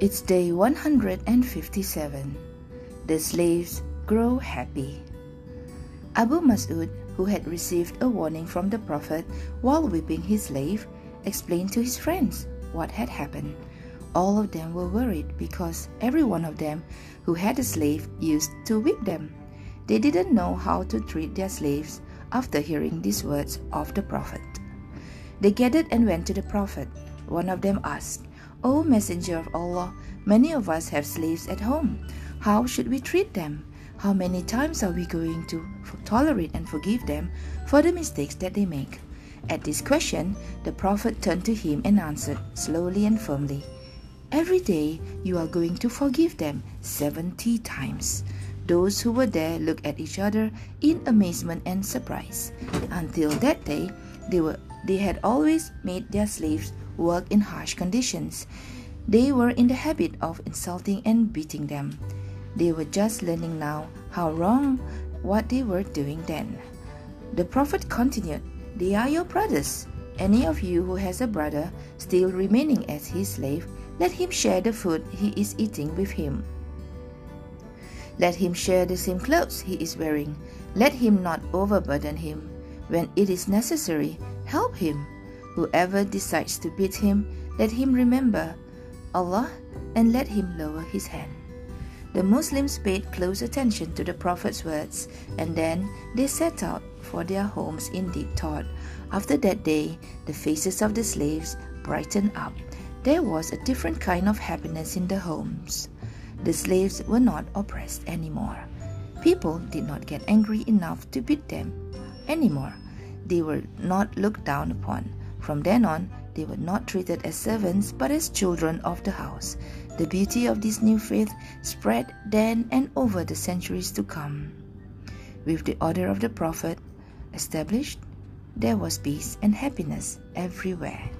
It's day 157. The slaves grow happy. Abu Mas'ud, who had received a warning from the Prophet while whipping his slave, explained to his friends what had happened. All of them were worried because every one of them who had a slave used to whip them. They didn't know how to treat their slaves after hearing these words of the Prophet. They gathered and went to the Prophet. One of them asked, O Messenger of Allah, many of us have slaves at home. How should we treat them? How many times are we going to tolerate and forgive them for the mistakes that they make? At this question, the Prophet turned to him and answered slowly and firmly Every day you are going to forgive them 70 times. Those who were there looked at each other in amazement and surprise. Until that day, they, were, they had always made their slaves work in harsh conditions. They were in the habit of insulting and beating them. They were just learning now how wrong what they were doing then. The Prophet continued, They are your brothers. Any of you who has a brother still remaining as his slave, let him share the food he is eating with him. Let him share the same clothes he is wearing. Let him not overburden him. When it is necessary, help him. Whoever decides to beat him, let him remember Allah and let him lower his hand. The Muslims paid close attention to the Prophet's words and then they set out for their homes in deep thought. After that day, the faces of the slaves brightened up. There was a different kind of happiness in the homes. The slaves were not oppressed anymore. People did not get angry enough to beat them anymore. They were not looked down upon. From then on, they were not treated as servants but as children of the house. The beauty of this new faith spread then and over the centuries to come. With the order of the Prophet established, there was peace and happiness everywhere.